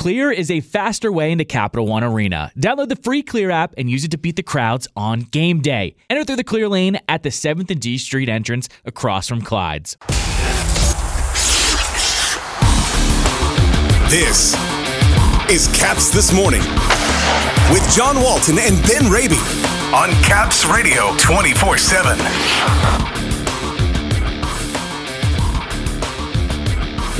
Clear is a faster way into Capital One Arena. Download the free Clear app and use it to beat the crowds on game day. Enter through the Clear lane at the 7th and D Street entrance across from Clyde's. This is Caps This Morning with John Walton and Ben Raby on Caps Radio 24 7.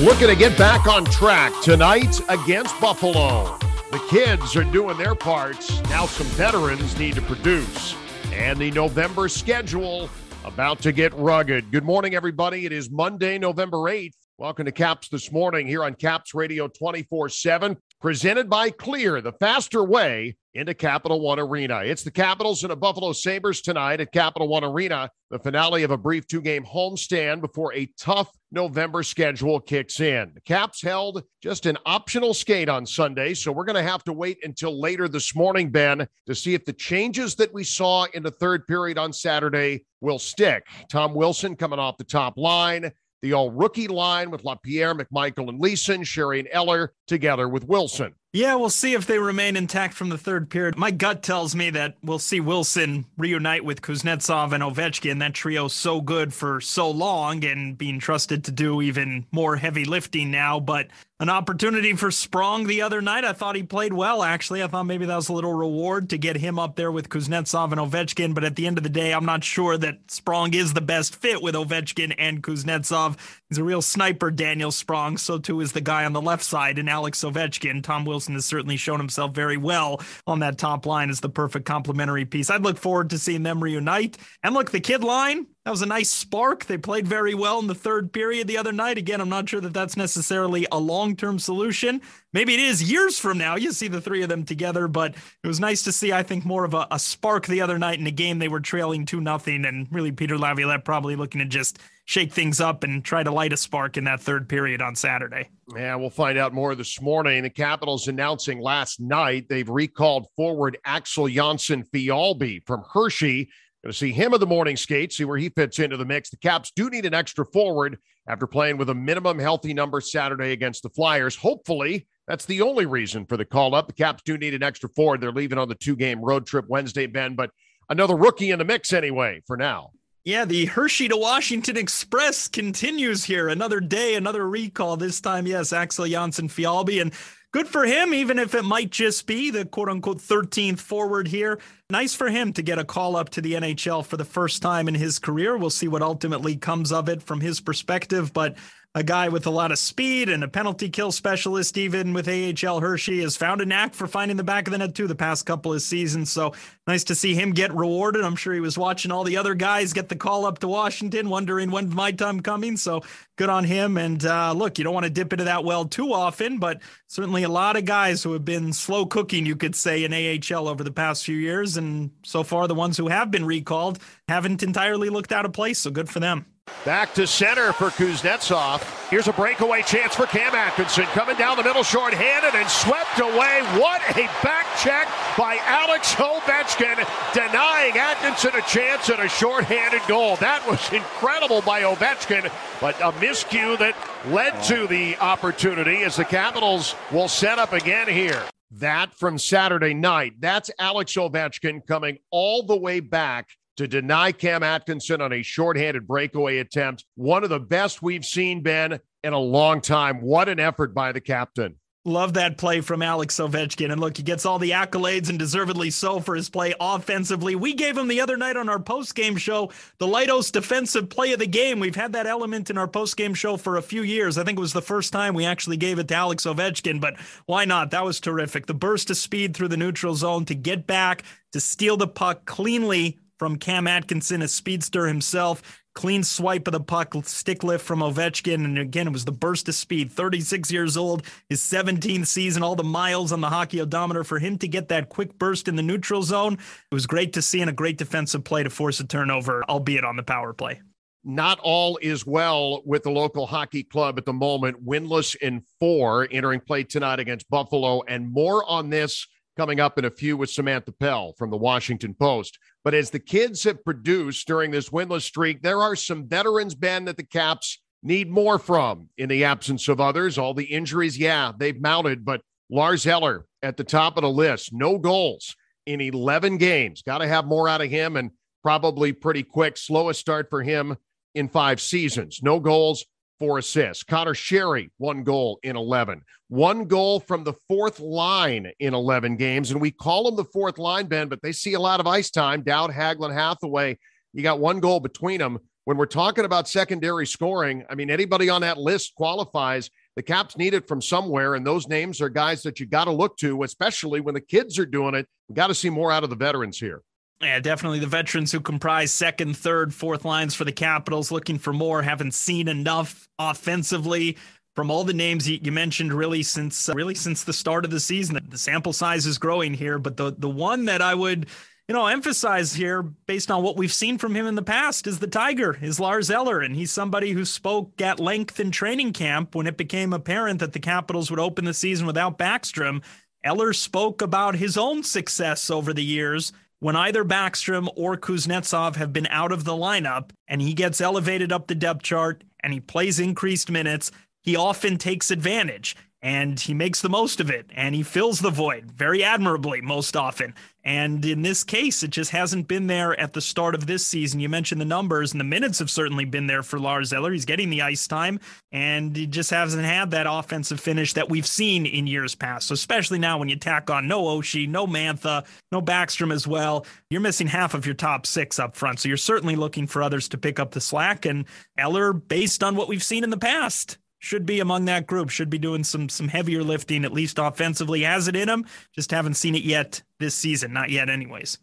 Looking to get back on track tonight against Buffalo. The kids are doing their parts. Now some veterans need to produce. And the November schedule about to get rugged. Good morning, everybody. It is Monday, November 8th. Welcome to Caps this morning here on Caps Radio 24 7, presented by Clear, the faster way into Capital One Arena. It's the Capitals and the Buffalo Sabres tonight at Capital One Arena, the finale of a brief two game homestand before a tough November schedule kicks in. The Caps held just an optional skate on Sunday, so we're going to have to wait until later this morning, Ben, to see if the changes that we saw in the third period on Saturday will stick. Tom Wilson coming off the top line the all rookie line with LaPierre, McMichael, and Leason, Sheary and Eller together with Wilson. Yeah, we'll see if they remain intact from the third period. My gut tells me that we'll see Wilson reunite with Kuznetsov and Ovechkin. That trio so good for so long and being trusted to do even more heavy lifting now. But an opportunity for Sprong the other night. I thought he played well, actually. I thought maybe that was a little reward to get him up there with Kuznetsov and Ovechkin. But at the end of the day, I'm not sure that Sprong is the best fit with Ovechkin and Kuznetsov. He's a real sniper, Daniel Sprong. So too is the guy on the left side and Alex Ovechkin. Tom Wilson has certainly shown himself very well on that top line as the perfect complementary piece. I'd look forward to seeing them reunite. And look, the kid line, that was a nice spark. They played very well in the third period the other night. Again, I'm not sure that that's necessarily a long term solution. Maybe it is years from now. You see the three of them together, but it was nice to see, I think, more of a, a spark the other night in a game they were trailing 2 nothing, And really, Peter Laviolette probably looking to just shake things up and try to light a spark in that third period on Saturday. Yeah, we'll find out more this morning. The Capitals announcing last night they've recalled forward Axel Jonsson Fjallby from Hershey. Going to see him in the morning skate, see where he fits into the mix. The Caps do need an extra forward after playing with a minimum healthy number Saturday against the Flyers. Hopefully, that's the only reason for the call up. The Caps do need an extra forward. They're leaving on the two game road trip Wednesday, Ben, but another rookie in the mix anyway for now. Yeah, the Hershey to Washington Express continues here. Another day, another recall. This time, yes, Axel Jonsson Fjallby. And good for him, even if it might just be the quote unquote 13th forward here. Nice for him to get a call up to the NHL for the first time in his career. We'll see what ultimately comes of it from his perspective. But a guy with a lot of speed and a penalty kill specialist, even with AHL Hershey, has found a knack for finding the back of the net too the past couple of seasons. So nice to see him get rewarded. I'm sure he was watching all the other guys get the call up to Washington, wondering when my time coming. So good on him. And uh, look, you don't want to dip into that well too often, but certainly a lot of guys who have been slow cooking, you could say, in AHL over the past few years. And so far, the ones who have been recalled haven't entirely looked out of place. So good for them. Back to center for Kuznetsov. Here's a breakaway chance for Cam Atkinson coming down the middle short-handed and swept away. What a back check by Alex Ovechkin, denying Atkinson a chance at a short-handed goal. That was incredible by Ovechkin, but a miscue that led to the opportunity as the Capitals will set up again here. That from Saturday night. That's Alex Ovechkin coming all the way back to deny Cam Atkinson on a shorthanded breakaway attempt. One of the best we've seen, Ben, in a long time. What an effort by the captain. Love that play from Alex Ovechkin. And look, he gets all the accolades and deservedly so for his play offensively. We gave him the other night on our post-game show the Leidos defensive play of the game. We've had that element in our post-game show for a few years. I think it was the first time we actually gave it to Alex Ovechkin, but why not? That was terrific. The burst of speed through the neutral zone to get back, to steal the puck cleanly from Cam Atkinson, a speedster himself. Clean swipe of the puck, stick lift from Ovechkin. And again, it was the burst of speed. 36 years old, his 17th season, all the miles on the hockey odometer for him to get that quick burst in the neutral zone. It was great to see and a great defensive play to force a turnover, albeit on the power play. Not all is well with the local hockey club at the moment. Winless in four, entering play tonight against Buffalo. And more on this coming up in a few with Samantha Pell from the Washington Post. But as the kids have produced during this winless streak, there are some veterans, Ben, that the Caps need more from in the absence of others. All the injuries, yeah, they've mounted, but Lars Eller at the top of the list. No goals in 11 games. Got to have more out of him and probably pretty quick. Slowest start for him in five seasons. No goals, four assists. Conor Sheary, one goal in 11. One goal from the fourth line in 11 games. And we call them the fourth line, Ben, but they see a lot of ice time. Dowd, Hagelin, Hathaway. You got one goal between them. When we're talking about secondary scoring, I mean, anybody on that list qualifies. The Caps need it from somewhere, and those names are guys that you got to look to, especially when the kids are doing it. We got to see more out of the veterans here. Yeah, definitely the veterans who comprise second, third, fourth lines for the Capitals looking for more, haven't seen enough offensively from all the names you, mentioned really since uh, really since the start of the season. The sample size is growing here, but the the one that I would you know, emphasize here based on what we've seen from him in the past is the Tiger, is Lars Eller. And he's somebody who spoke at length in training camp when it became apparent that the Capitals would open the season without Backstrom. Eller spoke about his own success over the years when either Backstrom or Kuznetsov have been out of the lineup and he gets elevated up the depth chart and he plays increased minutes, he often takes advantage and he makes the most of it and he fills the void very admirably most often. And in this case, it just hasn't been there at the start of this season. You mentioned the numbers, and the minutes have certainly been there for Lars Eller. He's getting the ice time, and he just hasn't had that offensive finish that we've seen in years past. So, especially now when you tack on no Oshie, no Mantha, no Backstrom as well, you're missing half of your top six up front. So, you're certainly looking for others to pick up the slack. And Eller, based on what we've seen in the past, should be among that group. Should be doing some some heavier lifting, at least offensively. Has it in him? Just haven't seen it yet this season. Not yet, anyways.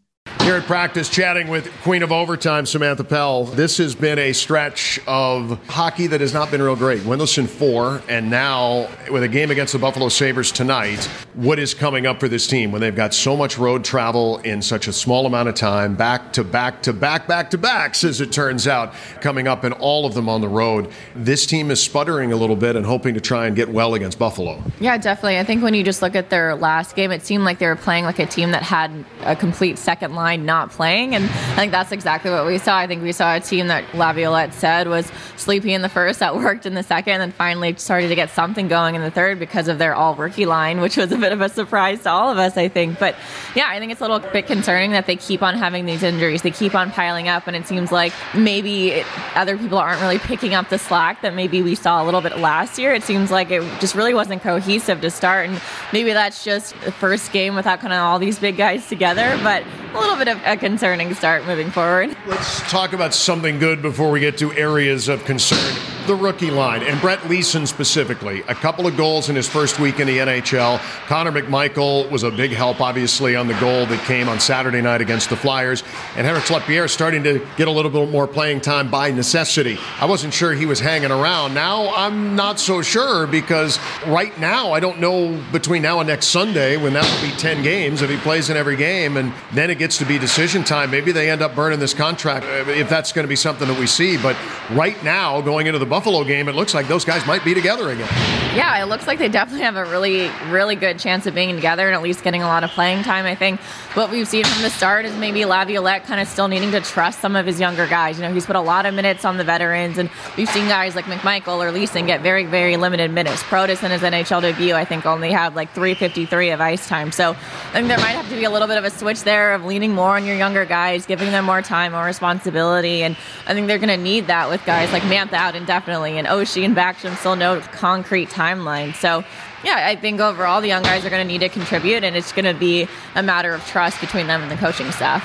Here at practice, chatting with Queen of Overtime, Samantha Pell. This has been a stretch of hockey that has not been real great. Winless four, and now with a game against the Buffalo Sabres tonight, what is coming up for this team when they've got so much road travel in such a small amount of time, back to back to back, back to backs, as it turns out, coming up in all of them on the road. This team is sputtering a little bit and hoping to try and get well against Buffalo. Yeah, definitely. I think when you just look at their last game, it seemed like they were playing like a team that had a complete second line not playing. And I think that's exactly what we saw. I think we saw a team that Laviolette said was sleepy in the first, that worked in the second, and then finally started to get something going in the third because of their all rookie line, which was a bit of a surprise to all of us, I think. But yeah, I think it's a little bit concerning that they keep on having these injuries. They keep on piling up, and it seems like maybe it, other people aren't really picking up the slack that maybe we saw a little bit last year. It seems like it just really wasn't cohesive to start, and maybe that's just the first game without kind of all these big guys together. But little bit of a concerning start moving forward. Let's talk about something good before we get to areas of concern the rookie line, and Brett Leason specifically. A couple of goals in his first week in the NHL. Connor McMichael was a big help, obviously, on the goal that came on Saturday night against the Flyers. And Hendrix Lapierre starting to get a little bit more playing time by necessity. I wasn't sure he was hanging around. Now I'm not so sure because right now I don't know between now and next Sunday when that will be 10 games if he plays in every game and then it gets to be decision time. Maybe they end up burning this contract if that's going to be something that we see. But right now, going into the Buffalo game, it looks like those guys might be together again. Yeah, it looks like they definitely have a really, really good chance of being together and at least getting a lot of playing time. I think what we've seen from the start is maybe Laviolette kind of still needing to trust some of his younger guys. You know, he's put a lot of minutes on the veterans, and we've seen guys like McMichael or Leason get very, very limited minutes. Protas in his NHL debut, I think, only had like 353 of ice time. So I think there might have to be a little bit of a switch there of leaning more on your younger guys, giving them more time, more responsibility, and I think they're going to need that with guys like Mantha out and indefinitely and Oshie and Backstrom still no concrete timeline. So yeah, I think overall the young guys are going to need to contribute, and it's going to be a matter of trust between them and the coaching staff.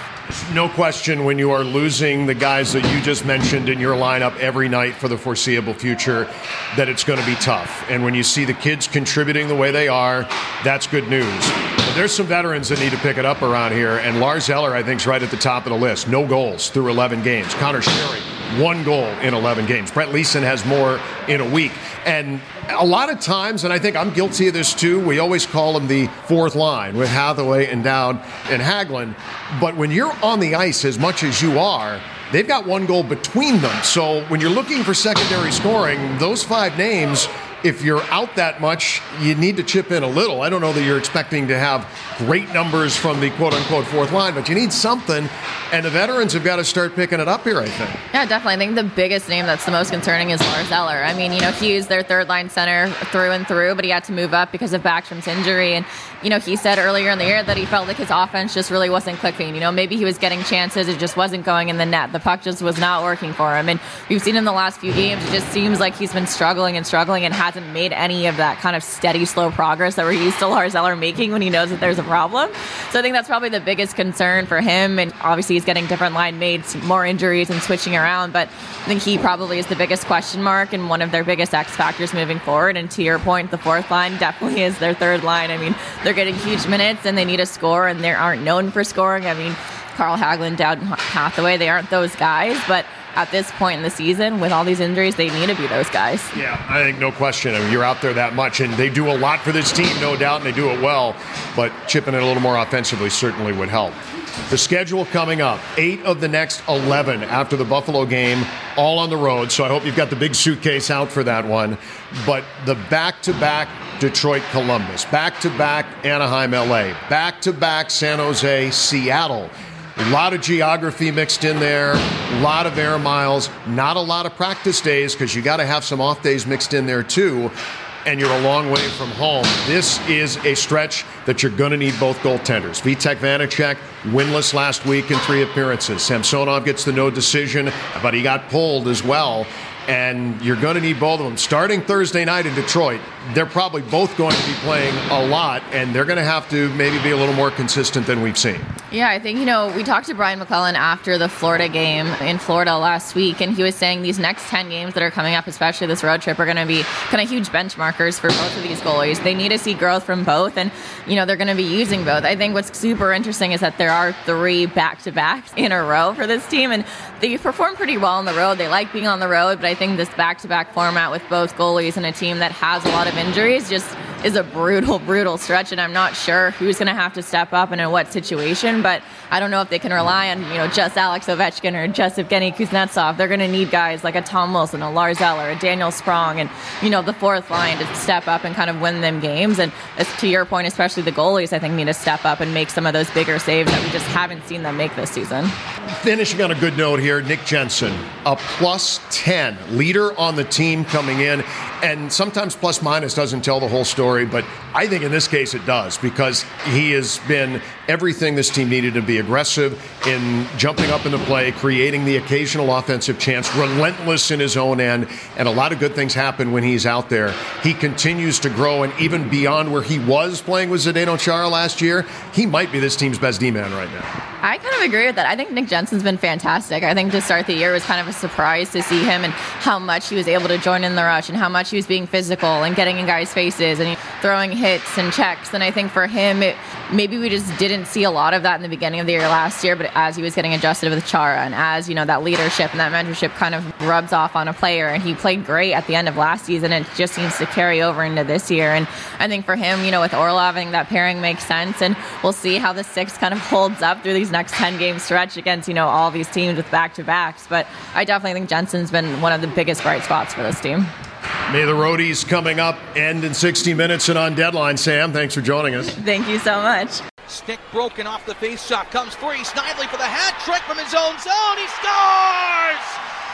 No question when you are losing the guys that you just mentioned in your lineup every night for the foreseeable future, that it's going to be tough. And when you see the kids contributing the way they are, that's good news. But there's some veterans that need to pick it up around here, and Lars Eller, I think, is right at the top of the list. No goals through 11 games. Conor Sheary, one goal in 11 games. Brett Leason has more in a week. And a lot of times, and I think I'm guilty of this too, we always call them the fourth line with Hathaway and Dowd and Hagelin. But when you're on the ice as much as you are, they've got one goal between them. So when you're looking for secondary scoring, those five names if you're out that much, you need to chip in a little. I don't know that you're expecting to have great numbers from the quote unquote fourth line, but you need something. And the veterans have got to start picking it up here, I think. Yeah, definitely. I think the biggest name that's the most concerning is Lars Eller. I mean, you know, he is their third line center through and through, but he had to move up because of Backstrom's injury. And, you know, he said earlier in the year that he felt like his offense just really wasn't clicking. You know, maybe he was getting chances, it just wasn't going in the net. The puck just was not working for him. And we've seen in the last few games, it just seems like he's been struggling and struggling and hasn't made any of that kind of steady, slow progress that we're used to Lars Eller making when he knows that there's a problem. So I think that's probably the biggest concern for him. And obviously, he's getting different line mates, more injuries, and switching around. But I think he probably is the biggest question mark and one of their biggest X factors moving forward. And to your point, the fourth line definitely is their third line. I mean, they're getting huge minutes and they need a score, and they aren't known for scoring. I mean, Carl Hagelin, Dowd Hathaway, they aren't those guys, but at this point in the season, with all these injuries, they need to be those guys. Yeah, I think no question. I mean, you're out there that much, and they do a lot for this team, no doubt, and they do it well. But chipping it a little more offensively certainly would help. The schedule coming up eight of the next 11 after the Buffalo game, all on the road. So I hope you've got the big suitcase out for that one. But the back to back Detroit Columbus, back to back Anaheim LA, back to back San Jose Seattle. A lot of geography mixed in there, a lot of air miles, not a lot of practice days because you got to have some off days mixed in there too. And you're a long way from home. This is a stretch that you're going to need both goaltenders. Vitek Vanecek, winless last week in three appearances. Samsonov gets the no decision, but he got pulled as well and you're going to need both of them. Starting Thursday night in Detroit, they're probably both going to be playing a lot, and they're going to have to maybe be a little more consistent than we've seen. Yeah, I think, you know, we talked to Brian MacLellan after the Florida game in Florida last week, and he was saying these next 10 games that are coming up, especially this road trip, are going to be kind of huge benchmarkers for both of these goalies. They need to see growth from both, and, you know, they're going to be using both. I think what's super interesting is that there are three back to backs in a row for this team, and they perform pretty well on the road. They like being on the road, but I think this back to back format with both goalies and a team that has a lot of injuries just is a brutal, brutal stretch, and I'm not sure who's going to have to step up and in what situation. But I don't know if they can rely on you know just Alex Ovechkin or just Evgeny Kuznetsov. They're going to need guys like a Tom Wilson, a Lars Eller, a Daniel Sprong, and you know the fourth line to step up and kind of win them games. And to your point, especially the goalies, I think need to step up and make some of those bigger saves that we just haven't seen them make this season. Finishing on a good note here, Nick Jensen, a plus 10 leader on the team coming in. And sometimes plus minus doesn't tell the whole story, but I think in this case it does because he has been everything this team needed to be aggressive in jumping up into play, creating the occasional offensive chance, relentless in his own end, and a lot of good things happen when he's out there. He continues to grow, and even beyond where he was playing with Zdeno Chara last year, he might be this team's best D-man right now. I kind of agree with that. I think Nick Jensen's been fantastic. I think to start the year was kind of a surprise to see him and how much he was able to join in the rush and how much he was being physical and getting in guys' faces and throwing hits and checks. And I think for him, it, maybe we just didn't see a lot of that in the beginning of the year last year. But as he was getting adjusted with Chara and as you know that leadership and that mentorship kind of rubs off on a player, and he played great at the end of last season, it just seems to carry over into this year. And I think for him, you know, with Orlov, I think that pairing makes sense, and we'll see how the six kind of holds up through these next ten game stretch against you know all these teams with back to backs. But I definitely think Jensen's been one of the biggest bright spots for this team. May the roadies coming up end in 60 minutes and on deadline. Sam, thanks for joining us. Thank you so much. Stick broken off the face shot. Comes free. Snively for the hat trick from his own zone. He scores!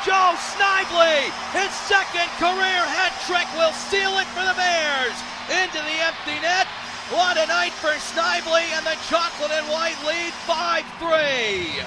Joe Snively, his second career hat trick, will seal it for the Bears. Into the empty net. What a night for Snively, and the chocolate and white lead 5 3.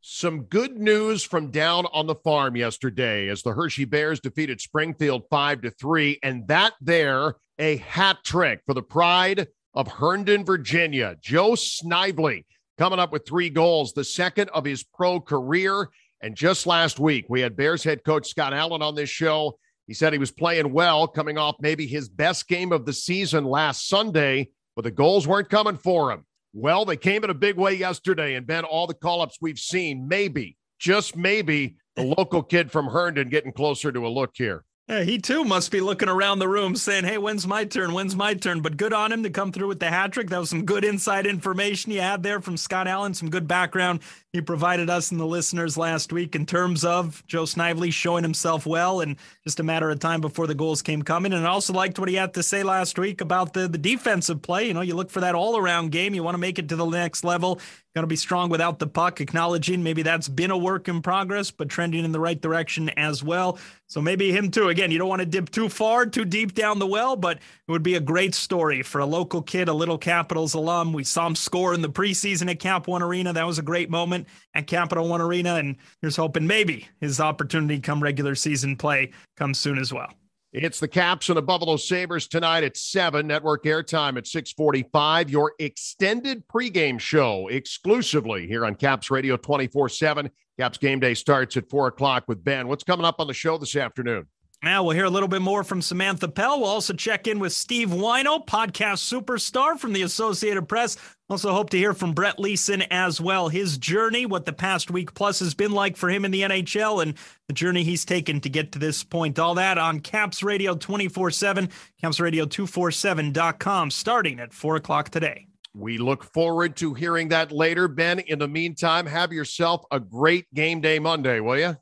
Some good news from down on the farm yesterday as the Hershey Bears defeated Springfield 5 to 3 and that there a hat trick for the pride of Herndon, Virginia. Joe Snively coming up with 3 goals, the second of his pro career. And just last week, we had Bears head coach Scott Allen on this show. He said he was playing well, coming off maybe his best game of the season last Sunday, but the goals weren't coming for him. Well, they came in a big way yesterday, and Ben, all the call ups we've seen, maybe, just maybe, the local kid from Herndon getting closer to a look here. He too must be looking around the room saying, Hey, when's my turn? When's my turn? But good on him to come through with the hat trick. That was some good inside information you had there from Scott Allen, some good background he provided us and the listeners last week in terms of Joe Snively showing himself well and just a matter of time before the goals came coming. And I also liked what he had to say last week about the, the defensive play. You know, you look for that all around game. You want to make it to the next level. Going to be strong without the puck, acknowledging maybe that's been a work in progress, but trending in the right direction as well. So maybe him too. Again, you don't want to dip too far, too deep down the well, but it would be a great story for a local kid, a little Capitals alum. We saw him score in the preseason at Cap One Arena. That was a great moment at Capital One Arena. And here's hoping maybe his opportunity come regular season play comes soon as well. It's the Caps and the Buffalo Sabres tonight at 7, network airtime at 645. Your extended pregame show exclusively here on Caps Radio 24 7. Caps game day starts at 4 o'clock with Ben. What's coming up on the show this afternoon? Now we'll hear a little bit more from Samantha Pell. We'll also check in with Steve Whyno, podcast superstar from the Associated Press. Also hope to hear from Brett Leason as well. His journey, what the past week plus has been like for him in the NHL, and the journey he's taken to get to this point. All that on Caps Radio 24-7, capsradio247.com, starting at 4 o'clock today. We look forward to hearing that later. Ben, in the meantime, have yourself a great game day Monday, will you?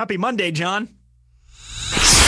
Happy Monday, John.